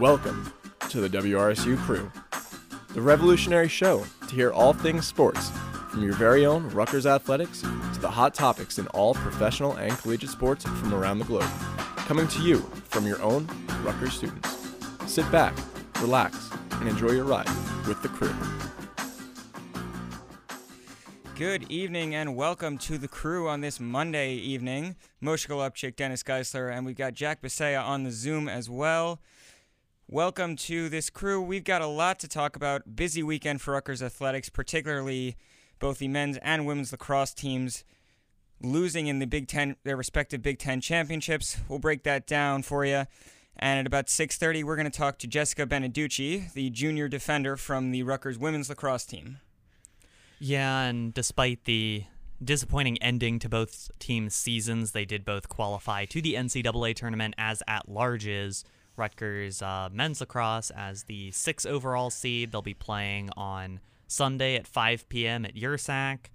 Welcome to the WRSU crew, the revolutionary show to hear all things sports, from your very own Rutgers athletics to the hot topics in all professional and collegiate sports from around the globe. Coming to you from your own Rutgers students. Sit back, relax, and enjoy your ride with the crew. Good evening and welcome to the crew on this Monday evening. Moshe Golubtchik, Dennis Geissler, and we've got Jack Bisaha on the Zoom as well. Welcome to this crew. We've got a lot to talk about. Busy weekend for Rutgers athletics, particularly both the men's and women's lacrosse teams losing in the Big Ten, their respective Big Ten championships. We'll break that down for you. And at about 6:30, we're going to talk to Jessica Beneducci, the junior defender from the Rutgers women's lacrosse team. Yeah, and despite the disappointing ending to both teams' seasons, they did both qualify to the NCAA tournament as at larges. Rutgers uh, men's lacrosse as the six overall seed. They'll be playing on Sunday at 5 p.m. at Yurcak,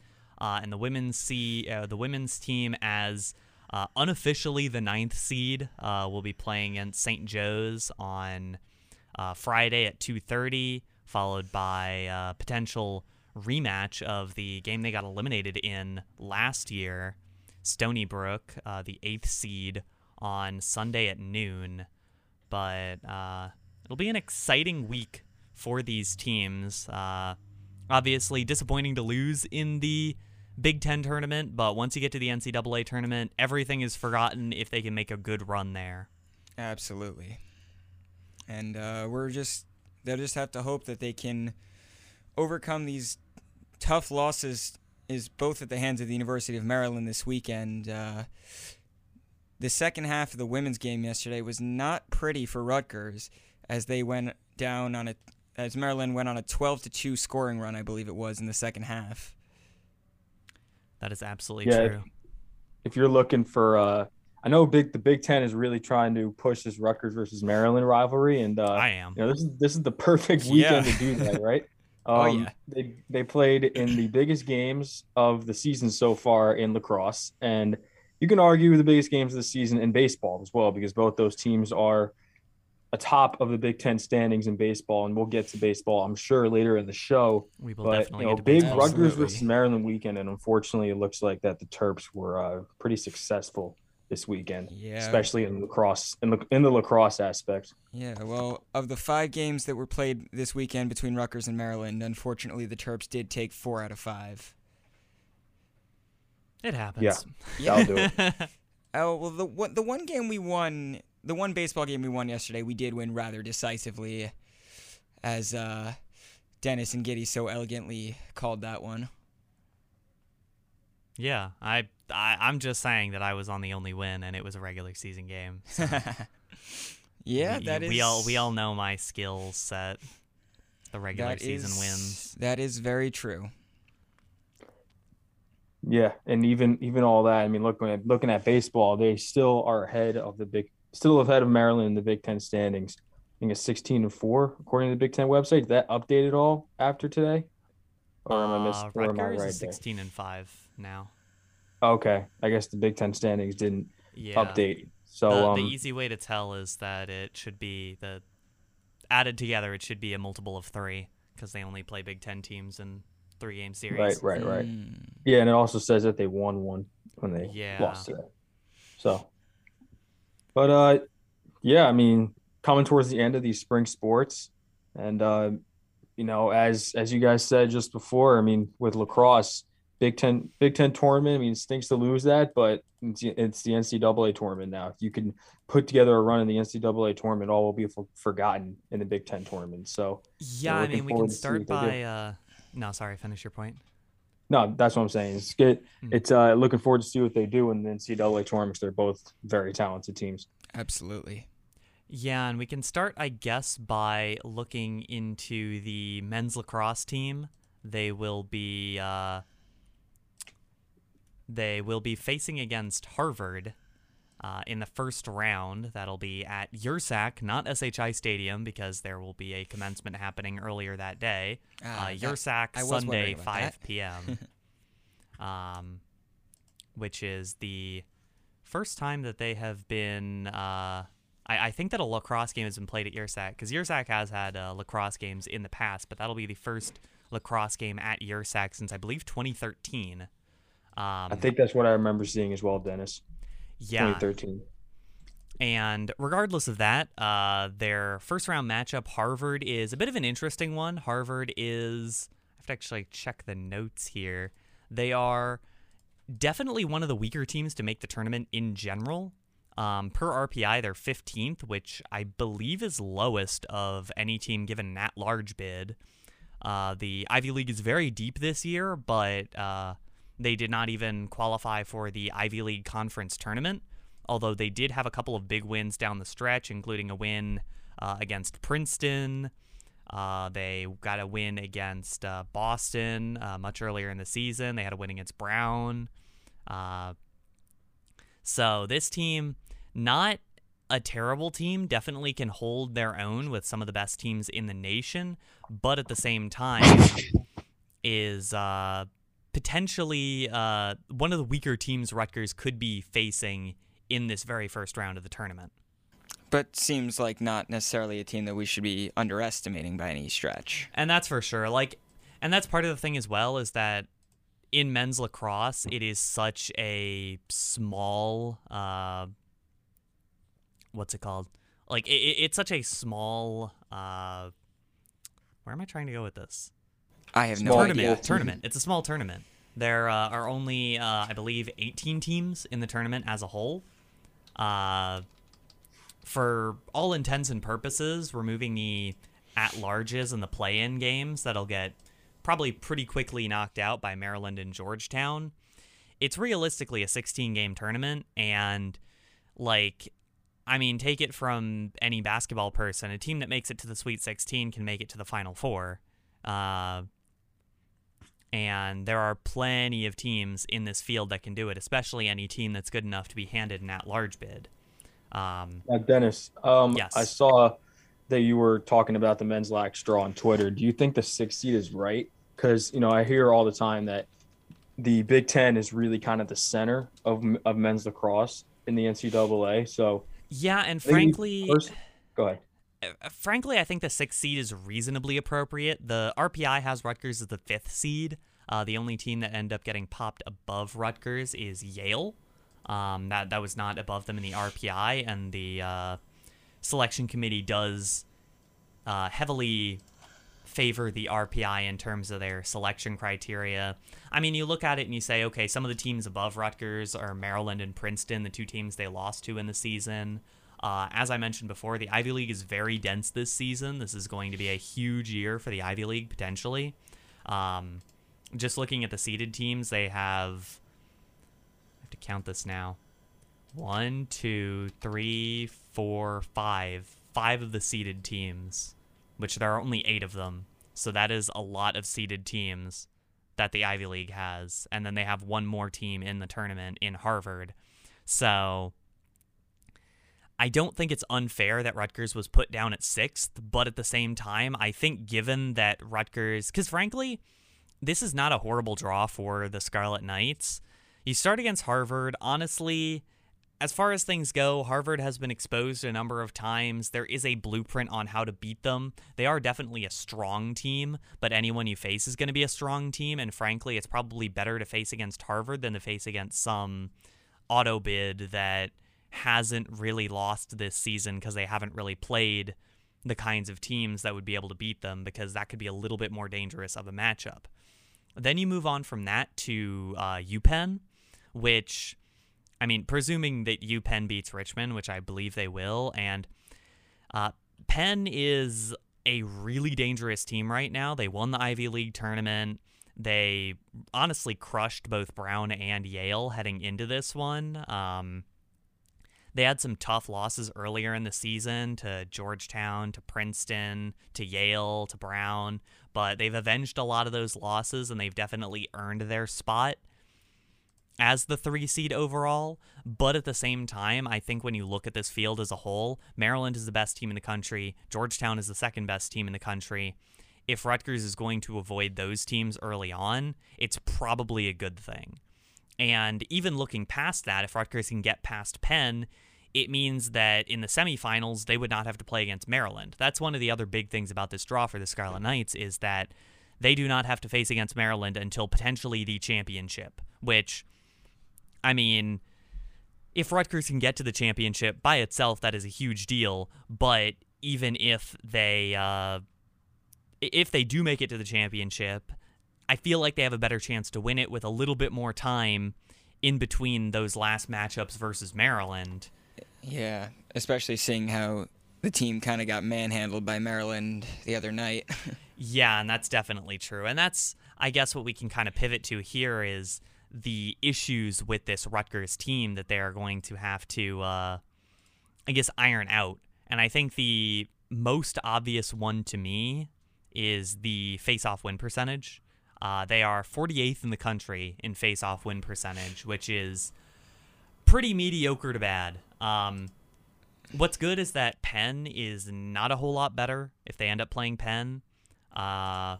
uh, and the women's see uh, the women's team as uh, unofficially the ninth seed uh, will be playing in St. Joe's on uh, Friday at 2:30, followed by a potential rematch of the game they got eliminated in last year, Stony Brook, the eighth seed, on Sunday at noon but uh, it'll be an exciting week for these teams. Uh, obviously, disappointing to lose in the Big Ten tournament, but once you get to the NCAA tournament, everything is forgotten if they can make a good run there. Absolutely. And uh, we're just, they'll just have to hope that they can overcome these tough losses is both at the hands of the University of Maryland this weekend. Uh, the second half of the women's game yesterday was not pretty for Rutgers as they went down on a as Maryland went on a 12 to 2 scoring run, I believe it was in the second half. That is absolutely Yeah, true. if you're looking for uh I know big the Big Ten is really trying to push this Rutgers versus Maryland rivalry, and uh, I am. you know this is this is the perfect weekend Yeah. to do that, right? Um, Oh, yeah. They they played in the biggest games of the season so far in lacrosse, and you can argue the biggest games of the season in baseball as well, because both those teams are atop of the Big Ten standings in baseball, and we'll get to baseball, I'm sure, later in the show. We will But definitely you know, big baseball. Rutgers Absolutely. versus Maryland weekend, and unfortunately, it looks like that the Terps were uh, pretty successful this weekend, Yeah. especially in lacrosse in the in the lacrosse aspect. Yeah, well, of the five games that were played this weekend between Rutgers and Maryland, unfortunately the Terps did take four out of five. It happens. Yeah, I'll do it. Oh well, the one the one game we won, the one baseball game we won yesterday, we did win rather decisively, as uh, Dennis and Giddy so elegantly called that one. yeah, I, I I'm just saying that I was on the only win, and it was a regular season game. So yeah, we, that is. we all we all know my skill set. The regular that season is- wins. That is very true. Yeah, and even even all that. I mean, looking at looking at baseball, they still are ahead of the big, still ahead of Maryland in the Big Ten standings. I think it's sixteen and four according to the Big Ten website. Did that updated all after today, or am I miss? Uh, Rutgers right is there? 16 and five now. Okay, I guess the Big Ten standings didn't Yeah. update. So the, um, the easy way to tell is that it should be the added together. It should be a multiple of three because they only play Big Ten teams in three game series. right, right, right. Mm. Yeah, and it also says that they won one when they Yeah. lost today. So, but uh, yeah, I mean, coming towards the end of these spring sports, and uh, you know, as as you guys said just before, I mean, with lacrosse, Big Ten Big Ten tournament. I mean, it stinks to lose that, but it's, it's the NCAA tournament now. If you can put together a run in the NCAA tournament, all will be for, forgotten in the Big Ten tournament. So, Yeah, I mean we can start what they do. by. Uh, no, sorry. Finish your point. No, that's what I'm saying. It's good. Mm. It's uh looking forward to see what they do in the NCAA tournaments. They're both very talented teams. Absolutely. Yeah, and we can start, I guess, by looking into the men's lacrosse team. They will be uh, they will be facing against Harvard uh, in the first round. That'll be at Yurcak, not SHI Stadium, because there will be a commencement happening earlier that day. Ah, uh, that- Yurcak Sunday, 5 that. p.m. um, which is the first time that they have been uh, I, I think that a lacrosse game has been played at Yurcak because Yurcak has had uh, lacrosse games in the past, but that'll be the first lacrosse game at Yurcak since I believe 2013. Um, I think that's what I remember seeing as well, Dennis. Yeah, 2013. And regardless of that, uh, their first round matchup, Harvard, is a bit of an interesting one. Harvard is, I have to actually check the notes here. They are definitely one of the weaker teams to make the tournament in general. Um, per RPI, they're 15th, which I believe is lowest of any team given an at large bid. Uh, the Ivy League is very deep this year, but uh, they did not even qualify for the Ivy League Conference tournament although they did have a couple of big wins down the stretch, including a win uh, against Princeton. Uh, they got a win against uh, Boston uh, much earlier in the season. They had a win against Brown. Uh, so this team, not a terrible team, definitely can hold their own with some of the best teams in the nation, but at the same time is uh, potentially one of the weaker teams Rutgers could be facing in this very first round of the tournament. But seems like not necessarily a team that we should be underestimating by any stretch. And that's for sure. Like, and that's part of the thing as well is that in men's lacrosse, it is such a small, uh, what's it called? Like, it, it's such a small, uh, where am I trying to go with this? I have no tournament, idea. Tournament. It's a small tournament. There uh, are only, uh, I believe, 18 teams in the tournament as a whole. Uh, for all intents and purposes, removing the at larges and the play in games that'll get probably pretty quickly knocked out by Maryland and Georgetown. It's realistically a 16 game tournament, and like, I mean, take it from any basketball person. A team that makes it to the Sweet 16 can make it to the Final Four. Uh, and there are plenty of teams in this field that can do it, especially any team that's good enough to be handed an at-large bid. Um, now, Dennis, um, yes. I saw that you were talking about the men's lax draw on Twitter. Do you think the six seed is right? Because you know I hear all the time that the Big Ten is really kind of the center of of men's lacrosse in the NCAA. So yeah, and frankly, first, go ahead. Uh, frankly, I think the sixth seed is reasonably appropriate. The RPI has Rutgers as the fifth seed. Uh, the only team that ended up getting popped above Rutgers is Yale. Um, that that was not above them in the RPI, and the uh, selection committee does uh, heavily favor the RPI in terms of their selection criteria. I mean, you look at it and you say, okay, some of the teams above Rutgers are Maryland and Princeton, the two teams they lost to in the season. Uh, as I mentioned before, the Ivy League is very dense this season. This is going to be a huge year for the Ivy League potentially. Um, just looking at the seeded teams, they have. I have to count this now. One, two, three, four, five. Five of the seeded teams, which there are only eight of them. So that is a lot of seeded teams that the Ivy League has. And then they have one more team in the tournament in Harvard. So I don't think it's unfair that Rutgers was put down at sixth, but at the same time, I think given that Rutgers, because frankly, this is not a horrible draw for the Scarlet Knights. You start against Harvard. Honestly, as far as things go, Harvard has been exposed a number of times. There is a blueprint on how to beat them. They are definitely a strong team, but anyone you face is going to be a strong team. And frankly, it's probably better to face against Harvard than to face against some auto bid that hasn't really lost this season because they haven't really played the kinds of teams that would be able to beat them because that could be a little bit more dangerous of a matchup. Then you move on from that to uh, UPenn, which, I mean, presuming that UPenn beats Richmond, which I believe they will, and uh, Penn is a really dangerous team right now. They won the Ivy League tournament. They honestly crushed both Brown and Yale heading into this one. Um, they had some tough losses earlier in the season to Georgetown, to Princeton, to Yale, to Brown, but they've avenged a lot of those losses and they've definitely earned their spot as the three seed overall. But at the same time, I think when you look at this field as a whole, Maryland is the best team in the country, Georgetown is the second best team in the country. If Rutgers is going to avoid those teams early on, it's probably a good thing. And even looking past that, if Rutgers can get past Penn, it means that in the semifinals they would not have to play against Maryland. That's one of the other big things about this draw for the Scarlet Knights is that they do not have to face against Maryland until potentially the championship, which I mean, if Rutgers can get to the championship by itself, that is a huge deal. But even if they uh, if they do make it to the championship, I feel like they have a better chance to win it with a little bit more time in between those last matchups versus Maryland. Yeah, especially seeing how the team kind of got manhandled by Maryland the other night. yeah, and that's definitely true. And that's, I guess, what we can kind of pivot to here is the issues with this Rutgers team that they are going to have to, uh, I guess, iron out. And I think the most obvious one to me is the face-off win percentage. Uh, they are 48th in the country in face-off win percentage, which is pretty mediocre to bad. Um, what's good is that Penn is not a whole lot better if they end up playing Penn. Uh,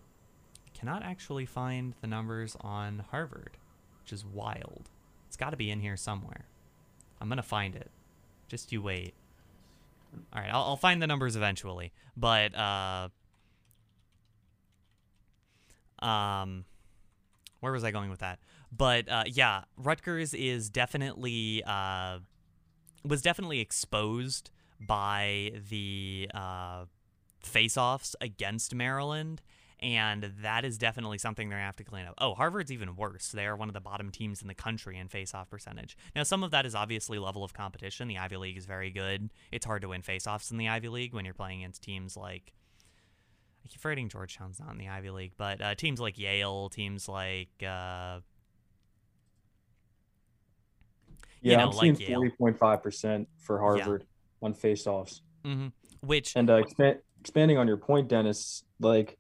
cannot actually find the numbers on Harvard, which is wild. It's got to be in here somewhere. I'm gonna find it. Just you wait. All right, I'll, I'll find the numbers eventually. But uh, um, where was I going with that? But uh, yeah, Rutgers is definitely uh, was definitely exposed by the uh, face-offs against Maryland, and that is definitely something they're gonna have to clean up. Oh, Harvard's even worse. They are one of the bottom teams in the country in face-off percentage. Now, some of that is obviously level of competition. The Ivy League is very good. It's hard to win face-offs in the Ivy League when you're playing against teams like. I keep forgetting Georgetown's not in the Ivy League, but uh, teams like Yale, teams like uh, Yeah, you know, I'm seeing like Yale. forty point five percent for Harvard on faceoffs. Mm-hmm. which And uh, expand, expanding on your point, Dennis, like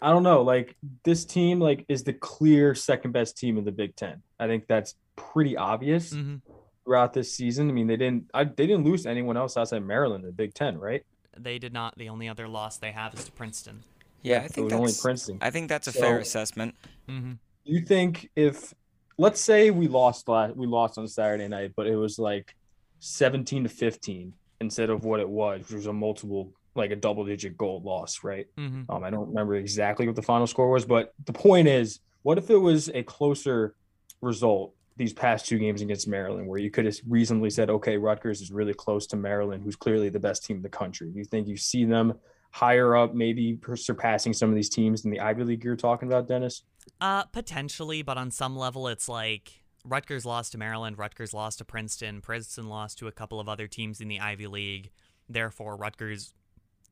I don't know, like this team like is the clear second best team in the Big Ten. I think that's pretty obvious mhm, throughout this season. I mean, they didn't I, they didn't lose to anyone else outside Maryland in the Big Ten, right? They did not. The only other loss they have is to Princeton. yeah, I think it think was only Princeton. I think that's a fair So- assessment. hmm you think if let's say we lost last we lost on Saturday night, but it was like 17 to 15 instead of what it was, which was a multiple like a double digit goal loss, right? hmm Um, I don't remember exactly what the final score was, but the point is, what if it was a closer result these past two games against Maryland, where you could have reasonably said, okay, Rutgers is really close to Maryland, who's clearly the best team in the country. Do you think you see them higher up, maybe surpassing some of these teams in the Ivy League you're talking about, Dennis? Uh, potentially, but on some level, it's like Rutgers lost to Maryland, Rutgers lost to Princeton, Princeton lost to a couple of other teams in the Ivy League. Therefore, Rutgers,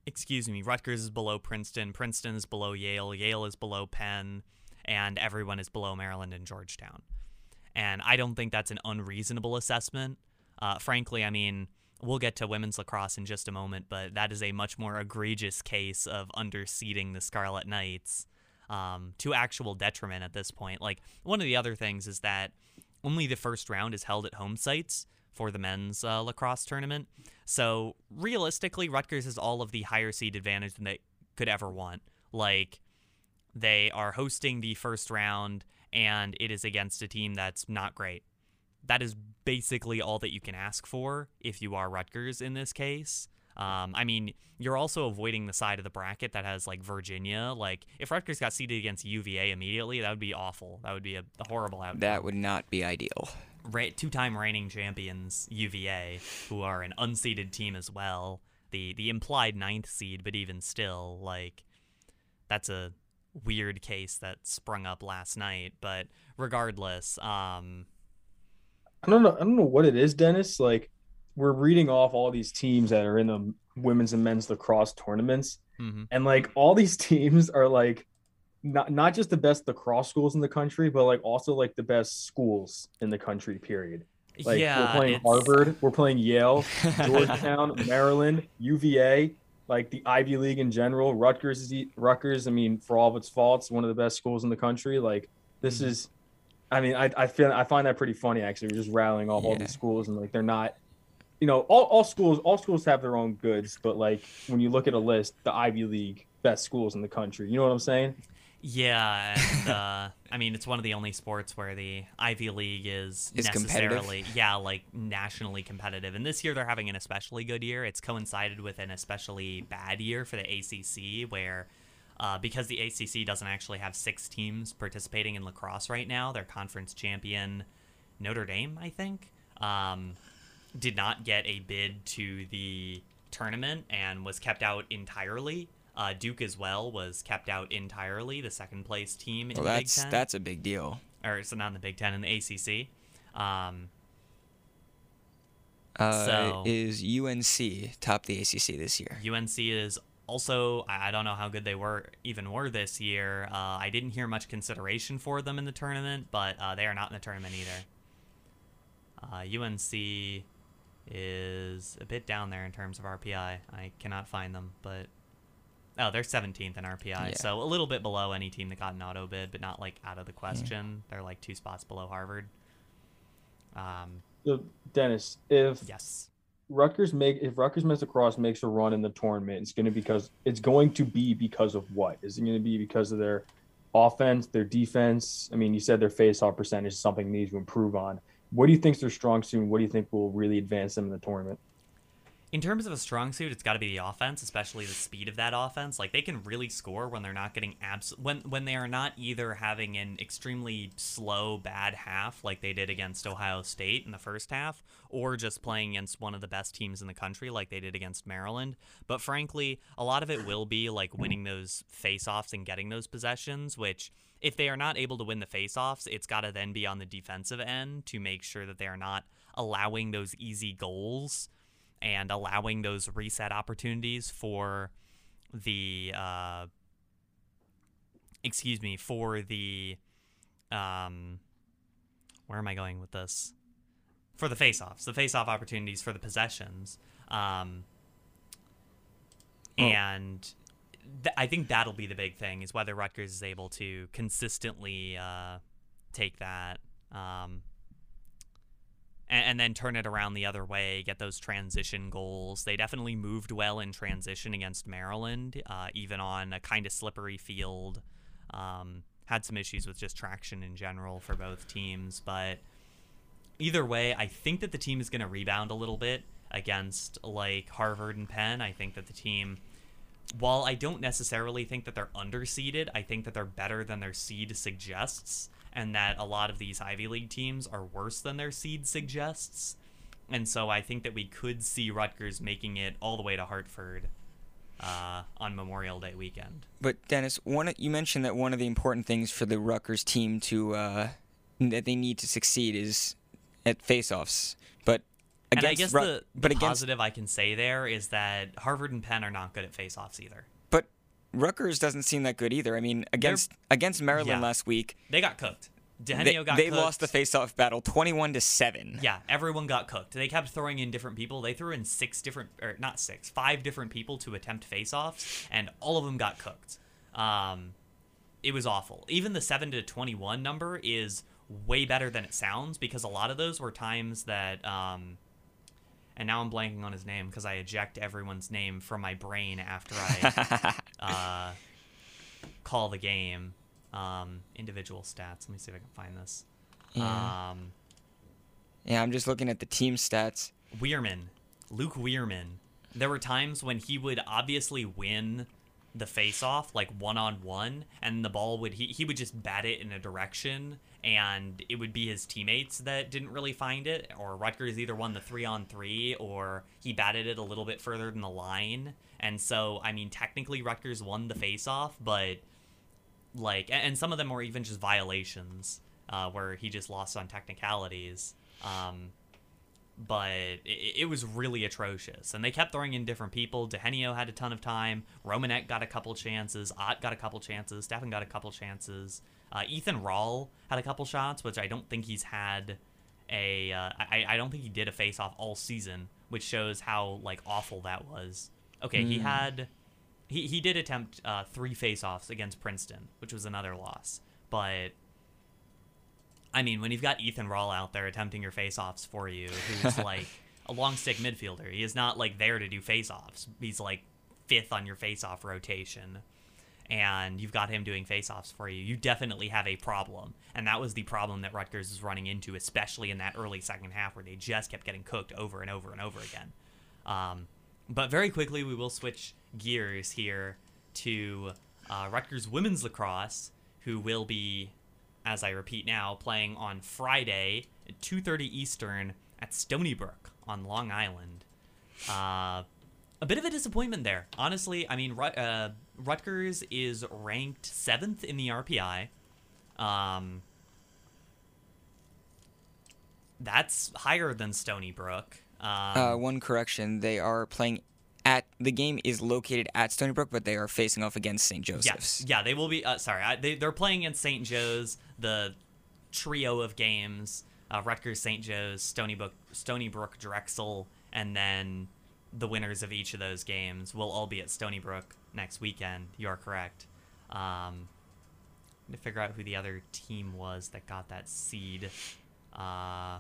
excuse me, Rutgers is below Princeton, Princeton is below Yale, Yale is below Penn, and everyone is below Maryland and Georgetown. And I don't think that's an unreasonable assessment. Uh, frankly, I mean, we'll get to women's lacrosse in just a moment, but that is a much more egregious case of underseeding the Scarlet Knights um, to actual detriment at this point. Like, one of the other things is that only the first round is held at home sites for the men's uh, lacrosse tournament. So, realistically, Rutgers has all of the higher seed advantage than they could ever want. Like, they are hosting the first round, and it is against a team that's not great. That is basically all that you can ask for if you are Rutgers in this case. Um, I mean, you're also avoiding the side of the bracket that has like Virginia. Like, if Rutgers got seeded against UVA immediately, that would be awful. That would be a, a horrible outcome. That would not be ideal. Two-time reigning champions UVA, who are an unseeded team as well. The the implied ninth seed, but even still, like that's a weird case that sprung up last night. But regardless, um, I don't know. I don't know what it is, Dennis. Like we're reading off all these teams that are in the women's and men's lacrosse tournaments, mhm. and like all these teams are like not not just the best lacrosse schools in the country, but like also like the best schools in the country. Period. Like yeah, we're playing it's- Harvard, we're playing Yale, Georgetown, Maryland, UVA, like the Ivy League in general. Rutgers is Rutgers. I mean, for all of its faults, one of the best schools in the country. Like this Mhm. is, I mean, I, I feel I find that pretty funny actually. We're just rattling off all Yeah. these schools and like they're not, you know, all, all schools all schools have their own goods, but like when you look at a list, the Ivy League best schools in the country. You know what I'm saying? Yeah, and uh, I mean it's one of the only sports where the Ivy League is, necessarily yeah like nationally competitive. And this year they're having an especially good year. It's coincided with an especially bad year for the ACC, where uh, because the ACC doesn't actually have six teams participating in lacrosse right now, their conference champion Notre Dame, I think, um, did not get a bid to the tournament and was kept out entirely. Uh, Duke as well was kept out entirely, the second place team in Well, the Big that's Ten, that's a big deal. or so not in the Big Ten in the ACC. Um, Uh, So- is UNC top the ACC this year? UNC is also I I don't know how good they were even were this year. Uh, I didn't hear much consideration for them in the tournament, but uh, they are not in the tournament either. Uh, UNC is a bit down there in terms of RPI. I cannot find them, but oh, they're 17th in RPI, Yeah. so a little bit below any team that got an auto bid, but not like out of the question. They're like two spots below Harvard. Um, So, Dennis, if yes. Rutgers make if Rutgers men's lacrosse makes a run in the tournament, it's going to because it's going to be because of what? Is it going to be because of their offense, their defense? I mean, you said their face-off percentage is something they need to improve on. What do you think's their strong suit? What do you think will really advance them in the tournament? In terms of a strong suit, it's got to be the offense, especially the speed of that offense. Like they can really score when they're not getting abs when when they are not either having an extremely slow bad half like they did against Ohio State in the first half, or just playing against one of the best teams in the country like they did against Maryland. But frankly, a lot of it will be like winning those face-offs and getting those possessions, which if they are not able to win the face-offs, it's got to then be on the defensive end to make sure that they are not allowing those easy goals and allowing those reset opportunities for the uh, excuse me for the um where am I going with this for the face-offs the face-off opportunities for the possessions um Oh. and th- I think that'll be the big thing is whether Rutgers is able to consistently uh, take that um, and, and then turn it around the other way, get those transition goals. They definitely moved well in transition against Maryland, uh, even on a kind of slippery field. Um, had some issues with just traction in general for both teams, but either way, I think that the team is going to rebound a little bit against like Harvard and Penn. I think that the team, while I don't necessarily think that they're underseeded, I think that they're better than their seed suggests, and that a lot of these Ivy League teams are worse than their seed suggests. And so I think that we could see Rutgers making it all the way to Hartford uh, on Memorial Day weekend. But Dennis, one you mentioned that one of the important things for the Rutgers team to uh, that they need to succeed is at face-offs. But And I guess Rut- the, the but against positive I can say there is that Harvard and Penn are not good at face-offs either. but Rutgers doesn't seem that good either. I mean, against against Maryland yeah. last week, They got cooked. they, got they cooked. lost the face-off battle, twenty-one to seven. Yeah, everyone got cooked. They kept throwing in different people. They threw in six different, or not six, five different people to attempt face-offs, and all of them got cooked. Um, it was awful. Even the seven to twenty-one number is way better than it sounds because a lot of those were times that. Um, and now I'm blanking on his name because I eject everyone's name from my brain after I uh, call the game. Um, individual stats. Let me see if I can find this. Yeah. Um, Yeah, I'm just looking at the team stats. Wierman, Luke Wierman. There were times when he would obviously win the face off like one on one and the ball would he, he would just bat it in a direction and it would be his teammates that didn't really find it or Rutgers either won the 3 on 3 or he batted it a little bit further than the line. And so I mean technically Rutgers won the face off but like and some of them were even just violations uh, where he just lost on technicalities. Um, but it, it was really atrocious. And they kept throwing in different people. Dehenio had a ton of time. Romanek got a couple chances. Ott got a couple chances. Stefan got a couple chances. Uh, Ethan Rawl had a couple shots, which I don't think he's had a. Uh, I, I don't think he did a face off all season, which shows how like awful that was. Okay, he had. He, he did attempt uh, three face offs against Princeton, which was another loss. But I mean, when you've got Ethan Rawl out there attempting your face-offs for you, who's like a long stick midfielder, he is not like there to do face-offs. He's like fifth on your face-off rotation. and you've got him doing faceoffs for you, you definitely have a problem. And that was the problem that Rutgers is running into, especially in that early second half where they just kept getting cooked over and over and over again. Um, but very quickly, we will switch gears here to uh, Rutgers women's lacrosse, who will be, as I repeat now, playing on Friday at 2:30 Eastern at Stony Brook on Long Island. Uh, a bit of a disappointment there, honestly. I mean, Rut- uh, Rutgers is ranked seventh in the RPI. Um, that's higher than Stony Brook. Um, Uh, one correction: they are playing at the game is located at Stony Brook, but they are facing off against St. Joseph's. Yes, yeah, they will be. Uh, sorry, I, they they're playing against St. Joe's, the trio of games: uh, Rutgers, St. Joe's, Stony Brook, Stony Brook, Drexel, and then the winners of each of those games will all be at Stony Brook next weekend. You are correct. Um, to figure out who the other team was that got that seed. Uh,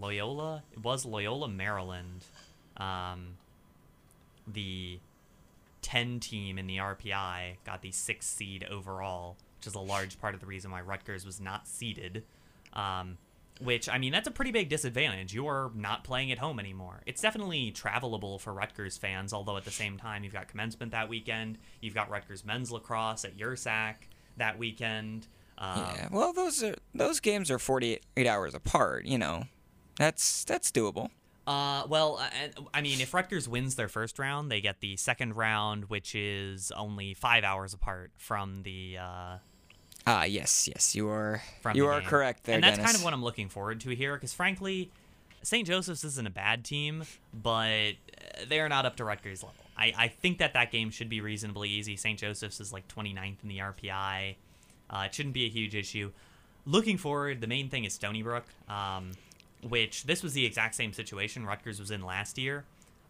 Loyola. It was Loyola, Maryland. Um, the 10 team in the RPI got the sixth seed overall, which is a large part of the reason why Rutgers was not seeded. Um, which, I mean, that's a pretty big disadvantage. You're not playing at home anymore. It's definitely travelable for Rutgers fans, although at the same time, you've got commencement that weekend. You've got Rutgers men's lacrosse at Yurcak that weekend. Um, Yeah. Well, those are those games are 48 hours apart. You know, that's that's doable. Uh, well, uh, and- I mean, if Rutgers wins their first round, they get the second round, which is only five hours apart from the uh, Ah, yes, yes, you are from you are game. correct there, and that's Dennis. kind of what I'm looking forward to here, because frankly, St. Joseph's isn't a bad team, but they are not up to Rutgers level. I, I think that that game should be reasonably easy. St. Joseph's is like 29th in the RPI. Uh, it shouldn't be a huge issue. Looking forward, the main thing is Stony Brook, um, which this was the exact same situation Rutgers was in last year.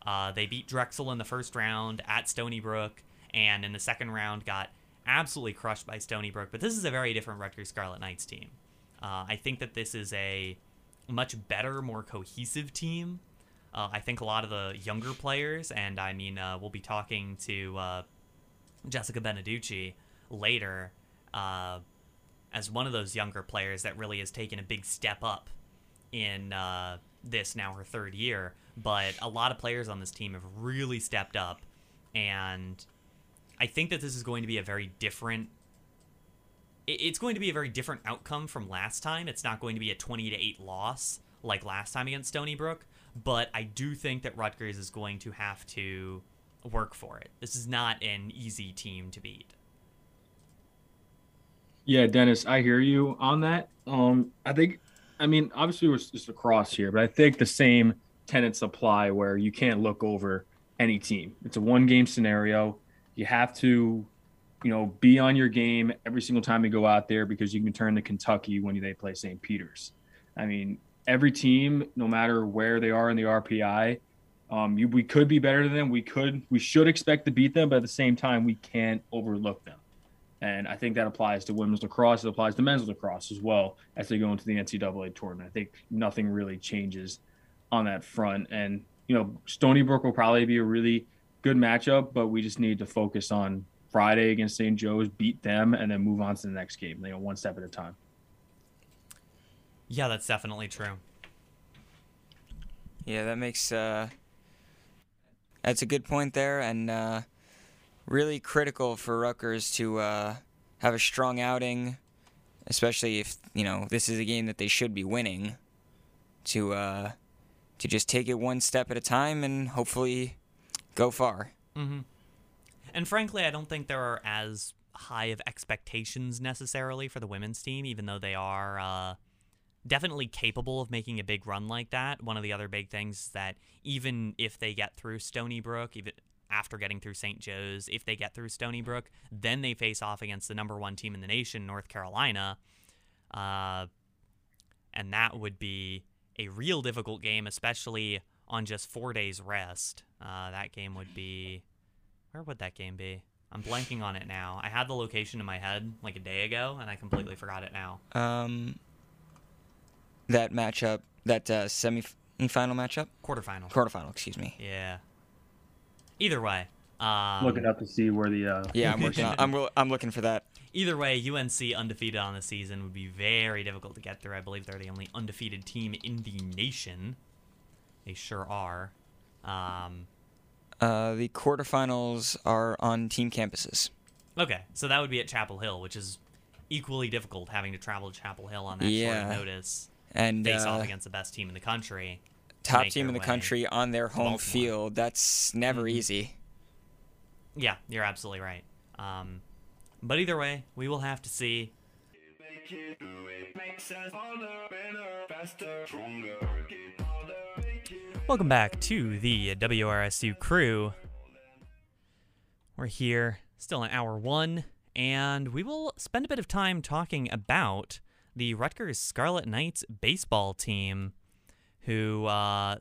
Uh, they beat Drexel in the first round at Stony Brook, and in the second round got absolutely crushed by Stony Brook. But this is a very different Rutgers Scarlet Knights team. Uh, I think that this is a much better, more cohesive team. Uh, I think a lot of the younger players, and I mean, uh, we'll be talking to uh, Jessica Beneducci later uh, as one of those younger players that really has taken a big step up in uh, this now her third year. But a lot of players on this team have really stepped up, and I think that this is going to be a very different. It's going to be a very different outcome from last time. It's not going to be a twenty to eight loss like last time against Stony Brook, but I do think that Rutgers is going to have to work for it. This is not an easy team to beat. Yeah, Dennis, I hear you on that. Um, I think, I mean, obviously we're just across here, but I think the same tenets apply where you can't look over any team. It's a one game scenario. You have to, you know, be on your game every single time you go out there because you can turn to Kentucky when they play St. Peter's. I mean, every team, no matter where they are in the RPI, um, you, we could be better than them. We could, we should expect to beat them, but at the same time, we can't overlook them. And I think that applies to women's lacrosse. It applies to men's lacrosse as well as they go into the NCAA tournament. I think nothing really changes on that front. And, you know, Stony Brook will probably be a really good matchup, but we just need to focus on Friday against St. Joe's, beat them, and then move on to the next game, you know, one step at a time. Yeah, that's definitely true. Yeah, that makes uh, that's a good point there, and uh, really critical for Rutgers to uh, have a strong outing, especially if you know this is a game that they should be winning. To uh, to just take it one step at a time and hopefully go far. Mm-hmm. And frankly, I don't think there are as high of expectations necessarily for the women's team, even though they are uh, definitely capable of making a big run like that. One of the other big things is that even if they get through Stony Brook, even after getting through St. Joe's, if they get through Stony Brook, then they face off against the number one team in the nation, North Carolina. Uh, and that would be a real difficult game, especially on just four days rest. Uh, that game would be. Where would that game be? I'm blanking on it now. I had the location in my head like a day ago, and I completely forgot it now. Um, that matchup, that uh, semi-final matchup, Quarterfinal. quarterfinal, excuse me. Yeah. Either way, Um, Looking up to see where the uh, Yeah, I'm working. On, I'm wi- I'm looking for that. Either way, UNC undefeated on the season would be very difficult to get through. I believe they're the only undefeated team in the nation. They sure are. Um, Uh, the quarterfinals are on team campuses. okay, so that would be at Chapel Hill, which is equally difficult having to travel to Chapel Hill on that Yeah. short notice. And Face off uh, against the best team in the country. top team in the country on their home Baltimore. field. That's never Mhm. easy. Yeah, you're absolutely right. Um, but either way, we will have to see. Welcome back to the WRSU crew. We're here, still in hour one, and we will spend a bit of time talking about the Rutgers Scarlet Knights baseball team, who uh,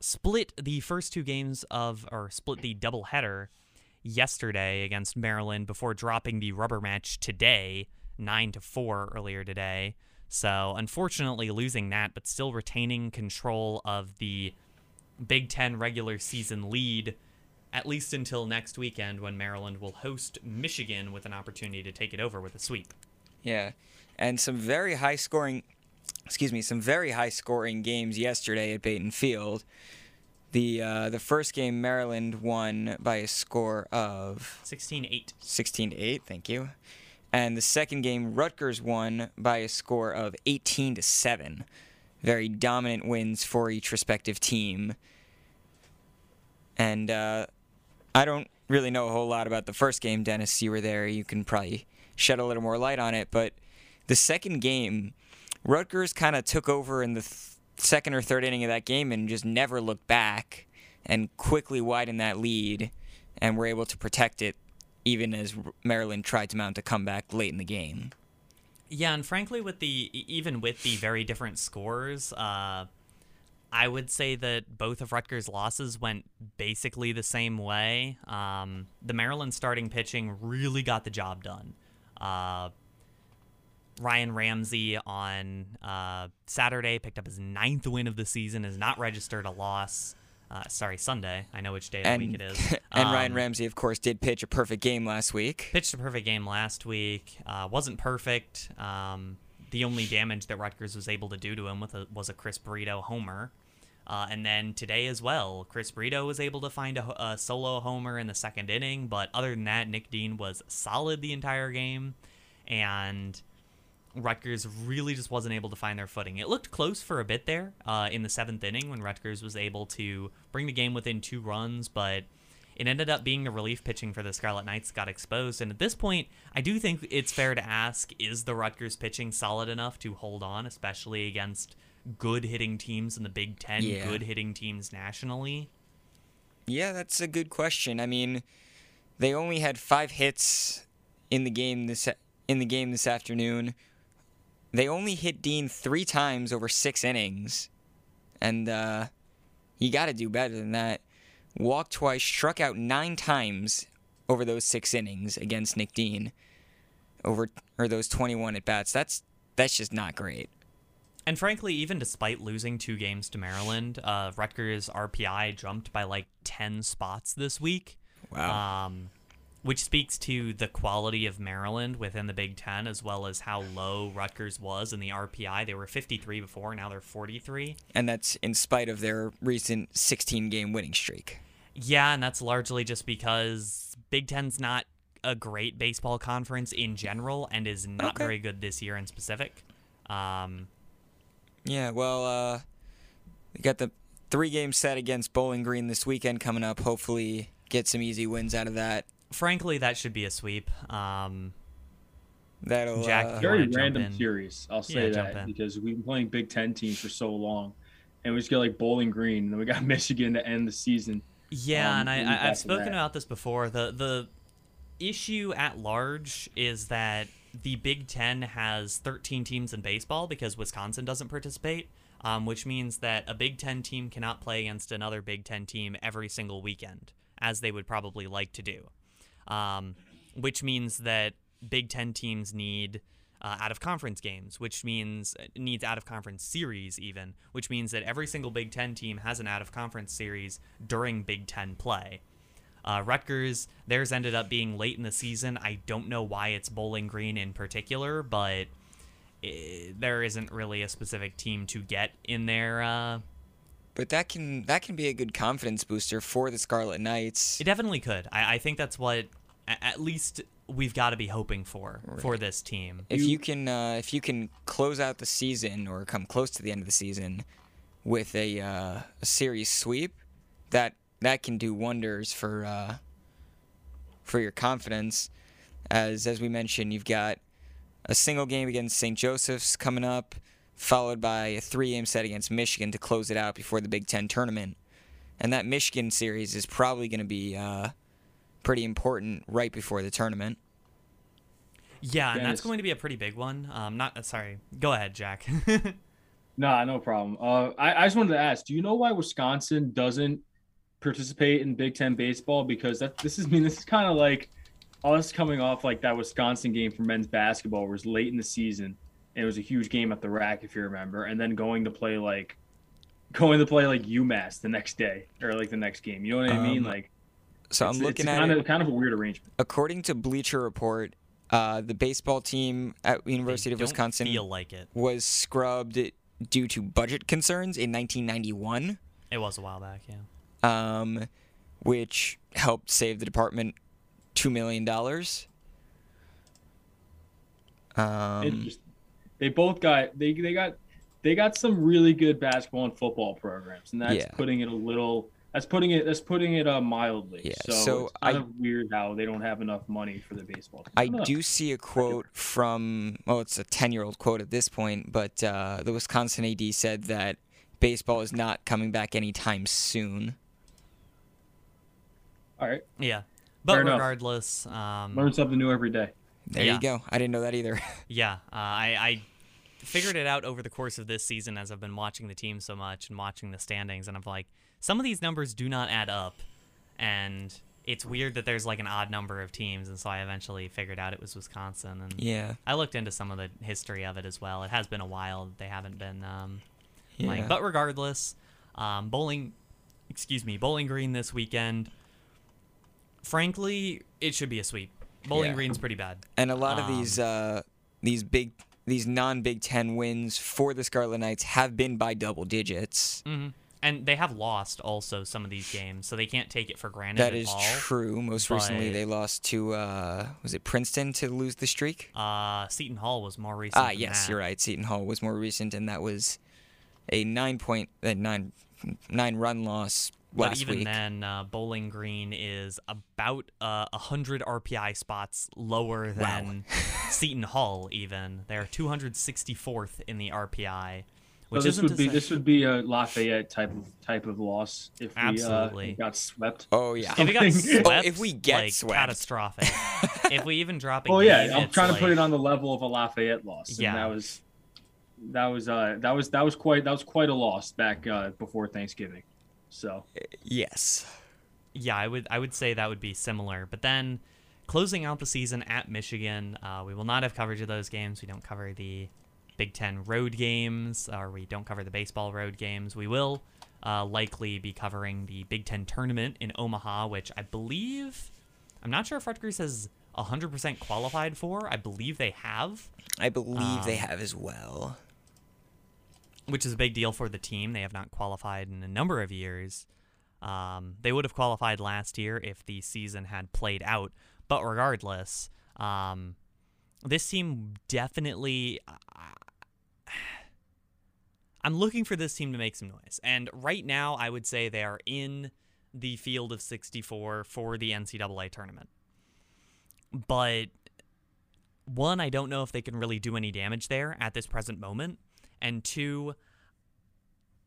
split the first two games of, or split the doubleheader yesterday against Maryland before dropping the rubber match today, nine to four earlier today. So unfortunately losing that, but still retaining control of the Big Ten regular season lead, at least until next weekend when Maryland will host Michigan with an opportunity to take it over with a sweep. Yeah, and some very high scoring, excuse me, some very high scoring games yesterday at Bainton Field. The uh, the first game Maryland won by a score of 16-8. 16-8, thank you. And the second game Rutgers won by a score of 18 to 7. Very dominant wins for each respective team. And uh, I don't really know a whole lot about the first game, Dennis. You were there. You can probably shed a little more light on it. But the second game, Rutgers kind of took over in the th- second or third inning of that game and just never looked back and quickly widened that lead and were able to protect it even as Maryland tried to mount a comeback late in the game. Yeah, and frankly, with the even with the very different scores, uh, I would say that both of Rutgers' losses went basically the same way. Um, the Maryland starting pitching really got the job done. Uh, Ryan Ramsey on uh, Saturday picked up his ninth win of the season, has not registered a loss. Uh, sorry, Sunday. I know which day of the week it is. and Ryan Um, Ramsey, of course, did pitch a perfect game last week. pitched a perfect game last week. Uh, wasn't perfect. Um, the only damage that Rutgers was able to do to him with a, was a Chris Brito homer. Uh, and then today as well, Chris Brito was able to find a, a solo homer in the second inning. But other than that, Nick Dean was solid the entire game. And Rutgers really just wasn't able to find their footing. It looked close for a bit there uh, in the seventh inning when Rutgers was able to bring the game within two runs, but it ended up being the relief pitching for the Scarlet Knights got exposed. And at this point, I do think it's fair to ask is the Rutgers pitching solid enough to hold on, especially against good hitting teams in the Big Ten, Yeah. good hitting teams nationally? Yeah, that's a good question. I mean, they only had five hits in the game this in the game this afternoon. They only hit Dean three times over six innings, and uh, you got to do better than that. Walked twice, struck out nine times over those six innings against Nick Dean, over or those 21 at bats. That's that's just not great. And frankly, even despite losing two games to Maryland, uh, Rutgers RPI jumped by like 10 spots this week. Wow. um, which speaks to the quality of Maryland within the Big Ten, as well as how low Rutgers was in the RPI. They were 53 before, now they're 43. and that's in spite of their recent 16 game winning streak. Yeah, and that's largely just because Big Ten's not a great baseball conference in general, and is not Okay. very good this year in specific. Um, Yeah, well, uh, we got the three game set against Bowling Green this weekend coming up. Hopefully, get some easy wins out of that. Frankly, that should be a sweep. Um, That'll Jack, uh, Very random in? series. I'll say jump that because we've been playing Big Ten teams for so long, and we just got like Bowling Green, and then we got Michigan to end the season. Yeah, um, and I, I, I've spoken that. about this before. The the issue at large is that the Big Ten has 13 teams in baseball because Wisconsin doesn't participate, um, which means that a Big Ten team cannot play against another Big Ten team every single weekend, as they would probably like to do. Um, which means that Big Ten teams need uh, out of conference games, which means uh, needs out of conference series even, which means that every single Big Ten team has an out of conference series during Big Ten play. Uh, Rutgers, theirs ended up being late in the season. I don't know why it's Bowling Green in particular, but it, there isn't really a specific team to get in there. Uh, But that can that can be a good confidence booster for the Scarlet Knights. it definitely could. I, I think that's what at least we've got to be hoping for for this team. if you can uh, if you can close out the season or come close to the end of the season with a, uh, a series sweep, that that can do wonders for uh, for your confidence. As as we mentioned, you've got a single game against St. Joseph's coming up, followed by a three game set against Michigan to close it out before the Big Ten tournament. And that Michigan series is probably going to be uh, pretty important right before the tournament. Yeah, and that's going to be a pretty big one. Um, not uh, sorry. Go ahead, Jack. Nah, no problem. Uh, I, I just wanted to ask, do you know why Wisconsin doesn't participate in Big Ten baseball? Because that this is I mean this is kind of like us coming off like that Wisconsin game for men's basketball, where it was late in the season and it was a huge game at the RAC, if you remember, and then going to play like going to play like UMass the next day or like the next game. You know what I mean? Um, Like So I'm looking it's at kind it. of kind of a weird arrangement. According to Bleacher Report, uh, the baseball team at They University of don't Wisconsin feel like it. was scrubbed due to budget concerns in 1991, It was a while back. Yeah. um, which helped save the department two million dollars. Um, Interest- they both got they they got they got some really good basketball and football programs, and that's Yeah. putting it a little. That's putting it. That's putting it uh, mildly. Yeah, So, so it's kind I- of weird how they don't have enough money for the baseball. Team. I don't do see a quote from, oh, it's a 10 year old quote at this point, but uh, the Wisconsin AD said that baseball is not coming back anytime soon. All right, Yeah. But Fair regardless, um, learn something new every day. There Yeah. you go. I didn't know that either. Yeah, uh, I, I figured it out over the course of this season as I've been watching the team so much and watching the standings, and I'm like, some of these numbers do not add up, and it's weird that there's like an odd number of teams, and so I eventually figured out it was Wisconsin, and yeah. I looked into some of the history of it as well. It has been a while; they haven't been um, Yeah. playing, but regardless, um, bowling, excuse me, Bowling Green this weekend. Frankly, it should be a sweep. Bowling Yeah. Green's pretty bad. and a lot of Um, these uh, these big these non Big Ten wins for the Scarlet Knights have been by double digits. hmm And they have lost also some of these games, so they can't take it for granted. That at is all. true. Most recently, they lost to uh, was it Princeton to lose the streak? Uh, Seton Hall was more recent. Ah, yes, that. you're right. Seton Hall was more recent, and that was a nine point, uh, nine, nine run loss But last even week. then, uh, Bowling Green is about uh, 100 RPI spots lower than Seton Hall. Even they're 264th in the RPI, So which this would be say- this would be a Lafayette type of type of loss if we uh, got swept. oh yeah. If we got swept, Oh, if we get like, swept. catastrophic. if we even drop Oh game, yeah, I'm it's trying to put it on the level of a Lafayette loss. And Yeah. that was that was uh that was that was quite that was quite a loss back uh, before Thanksgiving. So yes. yeah, I would I would say that would be similar. But then closing out the season at Michigan, uh, we will not have coverage of those games. We don't cover the Big Ten road games, or we don't cover the baseball road games. We will uh, likely be covering the Big Ten tournament in Omaha, which I believe I'm not sure if Rutgers has 100% qualified for. I believe they have, I believe they Um, have as well. Which is a big deal for the team. They have not qualified in a number of years. Um, they would have qualified last year if the season had played out. But regardless, um, this team definitely. I'm looking for this team to make some noise. And right now, I would say they are in the field of 64 for the NCAA tournament. But one, I don't know if they can really do any damage there at this present moment. And two,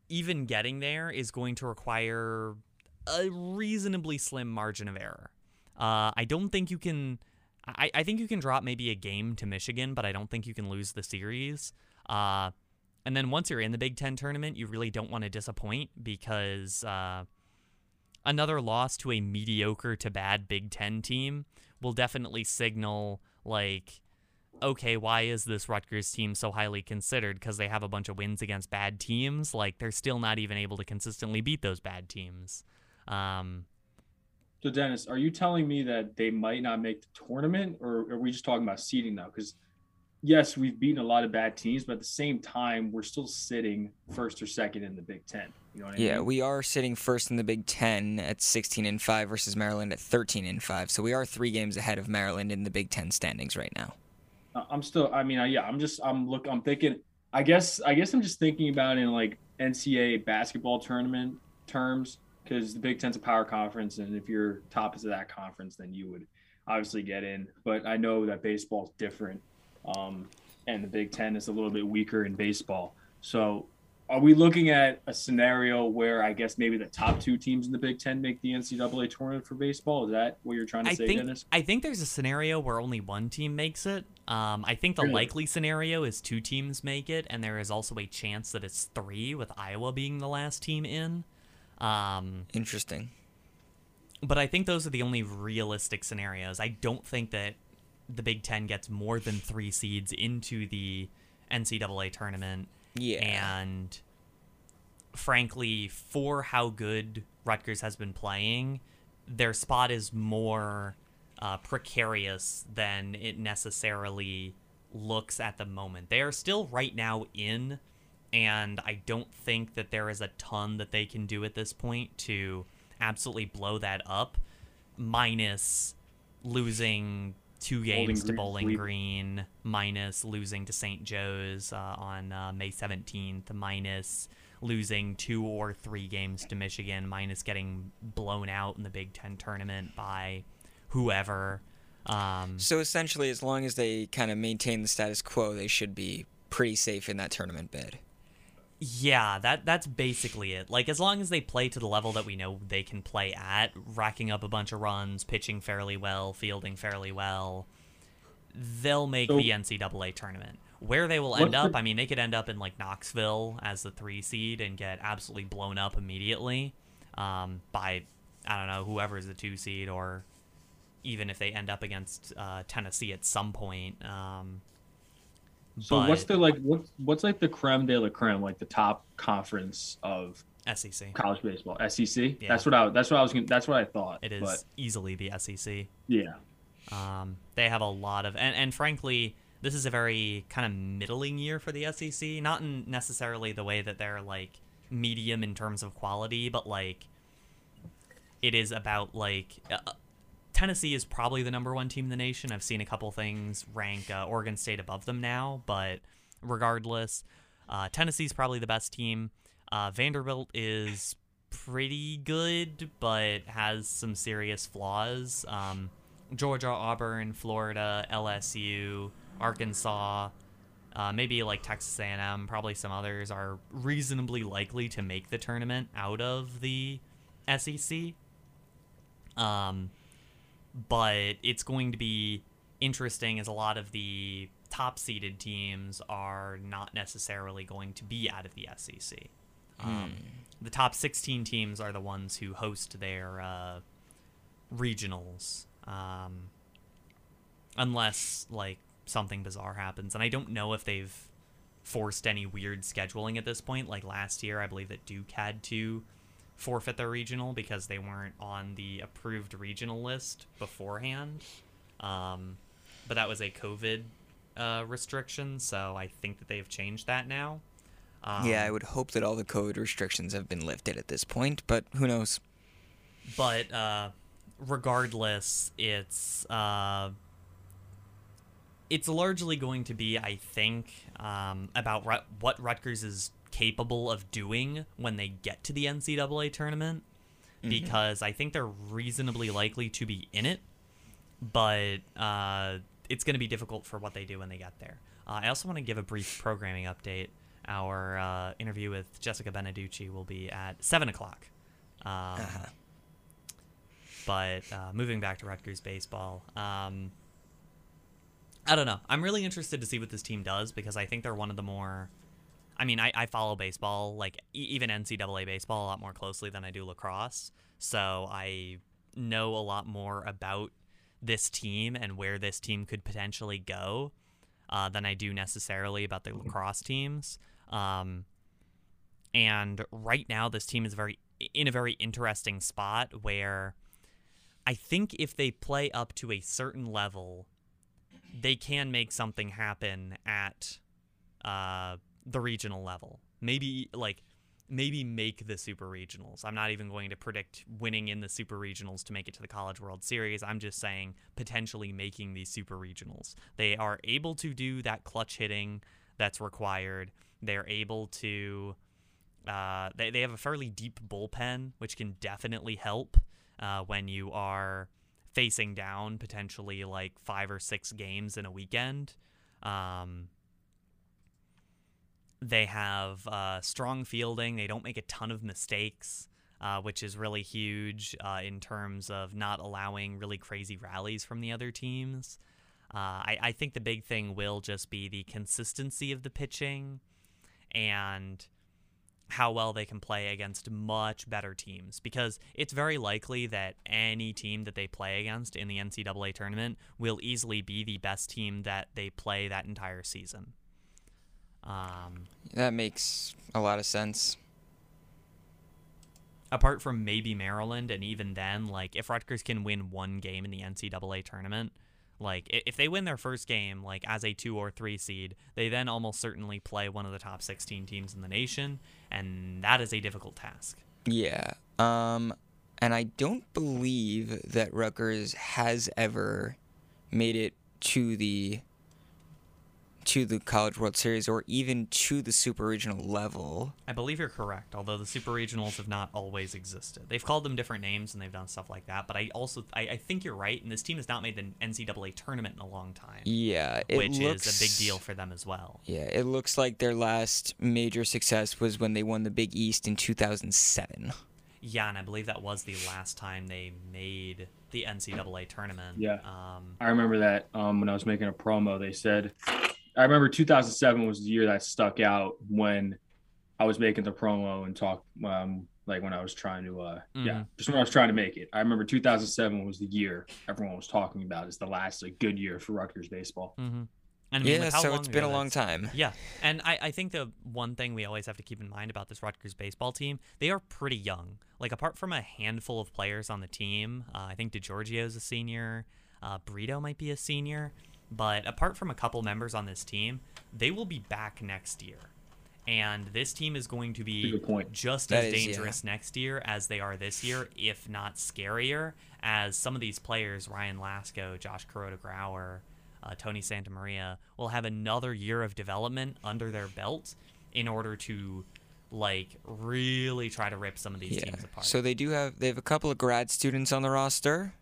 even getting there is going to require a reasonably slim margin of error. Uh, I don't think you can. I, I think you can drop maybe a game to Michigan, but I don't think you can lose the series. Uh, and then once you're in the Big Ten tournament, you really don't want to disappoint because uh, another loss to a mediocre to bad Big Ten team will definitely signal like okay, why is this Rutgers team so highly considered? Because they have a bunch of wins against bad teams. Like they're still not even able to consistently beat those bad teams. Um, So Dennis, are you telling me that they might not make the tournament, or are we just talking about seeding now? Because yes, we've beaten a lot of bad teams, but at the same time, we're still sitting first or second in the Big Ten. You know what I Yeah, mean? Yeah, we are sitting first in the Big Ten at 16 and 5 versus Maryland at 13 and 5. So we are three games ahead of Maryland in the Big Ten standings right now. I'm still. I mean, I, yeah, I'm just. I'm look. I'm thinking. I guess. I guess I'm just thinking about in like NCAA basketball tournament terms because the Big Ten's a power conference, and if you're top of that conference, then you would obviously get in. But I know that baseball's different, um, and the Big Ten is a little bit weaker in baseball. So, are we looking at a scenario where I guess maybe the top two teams in the Big Ten make the NCAA tournament for baseball? Is that what you're trying to I say, think Dennis? I think there's a scenario where only one team makes it. Um, I think the Really? likely scenario is two teams make it, and there is also a chance that it's three, with Iowa being the last team in. Um, Interesting. but I think those are the only realistic scenarios. I don't think that the Big Ten gets more than three seeds into the NCAA tournament. Yeah. And frankly, for how good Rutgers has been playing, their spot is more uh, precarious than it necessarily looks at the moment. They are still right now in, and I don't think that there is a ton that they can do at this point to absolutely blow that up, minus losing two games to Bowling sweep. Green, minus losing to St. Joe's uh, on uh, May 17th, minus losing two or three games to Michigan, minus getting blown out in the Big Ten tournament by whoever. Um, So essentially, as long as they kind of maintain the status quo, they should be pretty safe in that tournament bid. Yeah, that that's basically it. Like as long as they play to the level that we know they can play at, racking up a bunch of runs, pitching fairly well, fielding fairly well, they'll make So- the NCAA tournament. Where they will end the- up, I mean, they could end up in like Knoxville as the three seed and get absolutely blown up immediately um, by I don't know whoever is the two seed, or even if they end up against uh, Tennessee at some point. Um, So what's the like what's what's like the creme de la creme, like the top conference of SEC? college baseball? SEC. Yeah. That's what I that's what I was gonna, that's what I thought. It is But easily the SEC. yeah. Um, they have a lot of, and, and frankly, this is a very kind of middling year for the SEC. Not in necessarily the way that they're like medium in terms of quality, but like it is about like uh, Tennessee is probably the number one team in the nation. I've seen a couple things rank uh, Oregon State above them now, but regardless, uh, Tennessee's probably the best team. Uh, Vanderbilt is pretty good, but has some serious flaws. Um, Georgia, Auburn, Florida, LSU, Arkansas, uh, maybe like Texas A&M, probably some others are reasonably likely to make the tournament out of the SEC. Um, but it's going to be interesting as a lot of the top seeded teams are not necessarily going to be out of the SEC. Um, The top 16 teams are the ones who host their uh, regionals, um, unless like something bizarre happens. And I don't know if they've forced any weird scheduling at this point. Like last year, I believe that Duke had to forfeit their regional because they weren't on the approved regional list beforehand. Um, but that was a COVID uh, restriction, so I think that they've changed that now. Um, yeah, I would hope that all the COVID restrictions have been lifted at this point, but who knows? but uh, regardless, it's uh, it's largely going to be, I think, um, about Rut- what Rutgers is capable of doing when they get to the NCAA tournament, because I think they're reasonably likely to be in it, but uh, it's going to be difficult for what they do when they get there. Uh, I also want to give a brief programming update. Our uh, interview with Jessica Beneducci will be at seven o'clock. Um, but uh, moving back to Rutgers baseball, um, I don't know. I'm really interested to see what this team does because I think they're one of the more. I mean, I, I follow baseball, like e- even NCAA baseball, a lot more closely than I do lacrosse. So I know a lot more about this team and where this team could potentially go uh, than I do necessarily about the lacrosse teams. Um, and right now, this team is very in a very interesting spot where I think if they play up to a certain level, they can make something happen at uh, the regional level. Maybe like maybe make the super regionals. I'm not even going to predict winning in the super regionals to make it to the College World Series. I'm just saying potentially making these super regionals. They are able to do that clutch hitting that's required. They're able to. Uh, they, they have a fairly deep bullpen, which can definitely help uh, when you are facing down potentially like five or six games in a weekend. Um, they have uh, strong fielding. They don't make a ton of mistakes, uh, which is really huge uh, in terms of not allowing really crazy rallies from the other teams. Uh, I, I think the big thing will just be the consistency of the pitching and how well they can play against much better teams because it's very likely that any team that they play against in the NCAA tournament will easily be the best team that they play that entire season. Um, that makes a lot of sense. Apart from maybe Maryland, and even then, like if Rutgers can win one game in the NCAA tournament, like if they win their first game, like as a two or three seed, they then almost certainly play one of the top 16 teams in the nation, and that is a difficult task. Yeah. Um, and I don't believe that Rutgers has ever made it to the to the College World Series or even to the Super Regional level. I believe you're correct, although the Super Regionals have not always existed. They've called them different names and they've done stuff like that, but I also I, I think you're right, and this team has not made the NCAA tournament in a long time. Yeah, which looks, is a big deal for them as well. Yeah, it looks like their last major success was when they won the Big East in 2007. Yeah, and I believe that was the last time they made the NCAA tournament. Yeah, um, I remember that um, when I was making a promo. They said I remember 2007 was the year that stuck out when I was making the promo and talk, um, like when I was trying to, uh, mm-hmm. yeah, just when I was trying to make it. I remember 2007 was the year everyone was talking about as the last like, good year for Rutgers baseball. Mm-hmm. And I mean, yeah, so it's been a long time. Yeah, and I, I think the one thing we always have to keep in mind about this Rutgers baseball team, they are pretty young. Like apart from a handful of players on the team, uh, I think DeGiorgio's a senior, uh, Brito might be a senior. But apart from a couple members on this team, they will be back next year. And this team is going to be just that as is, dangerous yeah. next year as they are this year, if not scarier, as some of these players, Ryan Lasko, Josh Kuroda Grauer, uh, Tony Santamaria, will have another year of development under their belt in order to like really try to rip some of these yeah. teams apart. So they do have they have a couple of grad students on the roster.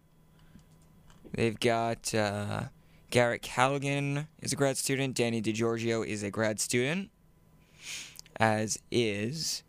They've got uh, Garrett Callaghan is a grad student. Danny DeGiorgio is a grad student, as is.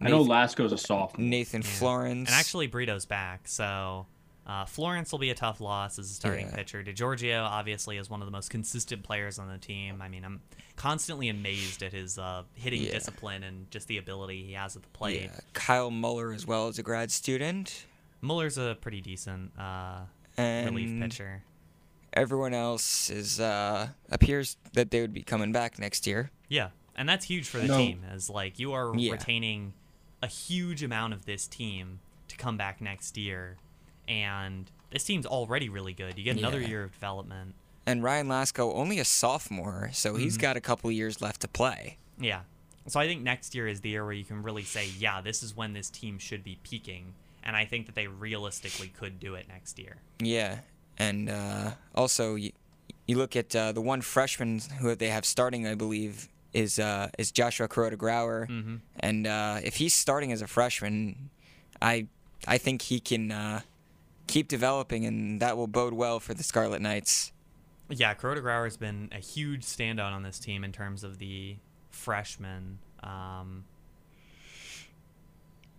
Nathan, I know Lasko's a sophomore. Nathan yeah. Florence. And actually, Brito's back, so uh, Florence will be a tough loss as a starting yeah. pitcher. DeGiorgio, obviously, is one of the most consistent players on the team. I mean, I'm constantly amazed at his uh, hitting yeah. discipline and just the ability he has at the plate. Yeah. Kyle Muller, as well, as a grad student. Muller's a pretty decent uh, relief pitcher everyone else is uh, appears that they would be coming back next year. Yeah, and that's huge for the no. team. As like you are yeah. retaining a huge amount of this team to come back next year, and this team's already really good. You get another yeah. year of development. And Ryan Lasko only a sophomore, so mm-hmm. he's got a couple years left to play. Yeah. So I think next year is the year where you can really say, yeah, this is when this team should be peaking. And I think that they realistically could do it next year. Yeah. And uh, also, you, you, look at uh, the one freshman who they have starting, I believe, is uh, is Joshua Kuroda Grauer. Mm-hmm. And uh, if he's starting as a freshman, I I think he can uh, keep developing, and that will bode well for the Scarlet Knights. Yeah, Kuroda Grauer has been a huge standout on this team in terms of the freshmen. Um,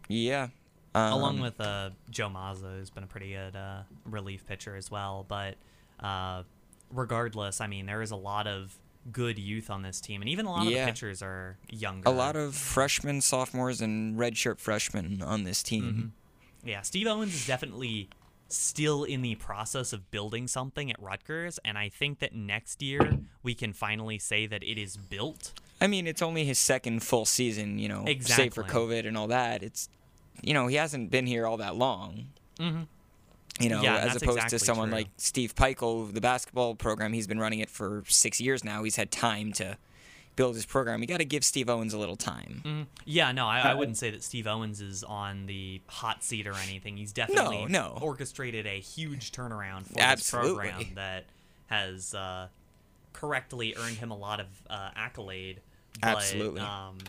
yeah, um, Along with uh, Joe Mazza, who's been a pretty good uh, relief pitcher as well. But uh, regardless, I mean, there is a lot of good youth on this team, and even a lot yeah. of the pitchers are younger. A lot of freshmen, sophomores, and redshirt freshmen on this team. Mm-hmm. Yeah, Steve Owens is definitely still in the process of building something at Rutgers, and I think that next year we can finally say that it is built. I mean, it's only his second full season, you know, exactly. save for COVID and all that. It's you know, he hasn't been here all that long. Mm-hmm. You know, Yeah, as opposed to someone true. like Steve Pikiell, the basketball program, he's been running it for six years now. He's had time to build his program. You got to give Steve Owens a little time. Mm, yeah, no, I, I Uh, wouldn't say that Steve Owens is on the hot seat or anything. He's definitely no. orchestrated a huge turnaround for Absolutely. this program that has uh, correctly earned him a lot of uh, accolade. But, Absolutely. Um,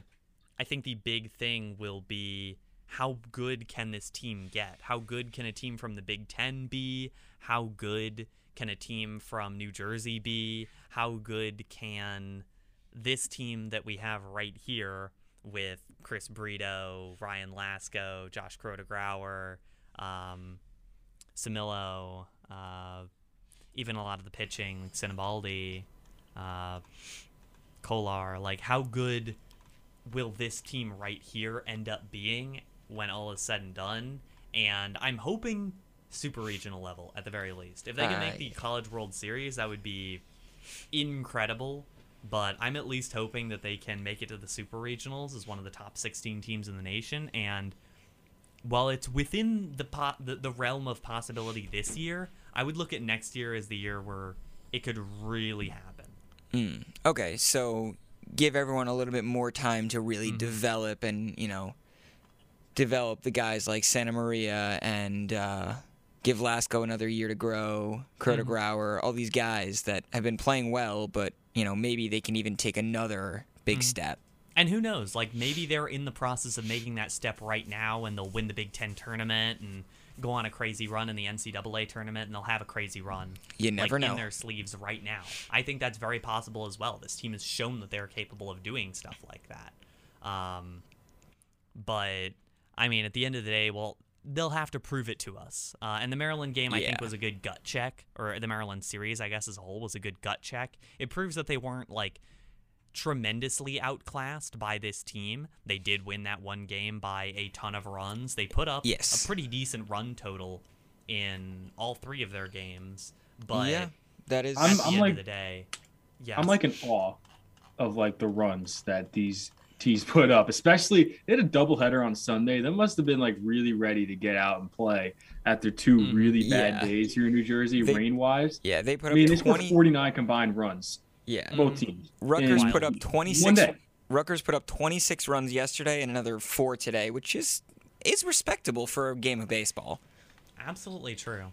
I think the big thing will be how good can this team get? How good can a team from the Big Ten be? How good can a team from New Jersey be? How good can this team that we have right here with Chris Brito, Ryan Lasko, Josh Kuroda Grauer, um, Samilo, uh, even a lot of the pitching, like uh, Kolar, like how good will this team right here end up being when all is said and done? And I'm hoping super regional level at the very least. If they can make Uh, the College World Series, that would be incredible. But I'm at least hoping that they can make it to the super regionals as one of the top 16 teams in the nation. And while it's within the, po- the the realm of possibility this year, I would look at next year as the year where it could really happen. Mm. Okay, so give everyone a little bit more time to really Mm-hmm. develop and you know develop the guys like Santamaria and uh, give Lasko another year to grow. Curtis Mm-hmm. Grauer, all these guys that have been playing well, but you know maybe they can even take another big Mm-hmm. step. And who knows? Like maybe they're in the process of making that step right now, and they'll win the Big Ten tournament and go on a crazy run in the NCAA tournament, and they'll have a crazy run. You never like, know. in their sleeves right now. I think that's very possible as well. This team has shown that they're capable of doing stuff like that. Um, but I mean, at the end of the day, well, they'll have to prove it to us. Uh, and the Maryland game, I think, was a good gut check, or the Maryland series, I guess, as a whole, was a good gut check. It proves that they weren't like tremendously outclassed by this team. They did win that one game by a ton of runs. They put up Yes. a pretty decent run total in all three of their games. But yeah, that is. at I'm- the I'm end like- of the day, yeah, I'm like in awe of like the runs that these teams put up, especially they had a doubleheader on Sunday. They must have been like really ready to get out and play after two Mm, really bad yeah. days here in New Jersey, They- rain wise. yeah, they put I mean, they up scored 49 combined runs, Yeah, both teams. Rutgers put up one 26 day. Rutgers put up 26 runs yesterday and another 4 today, which is is respectable for a game of baseball. absolutely true.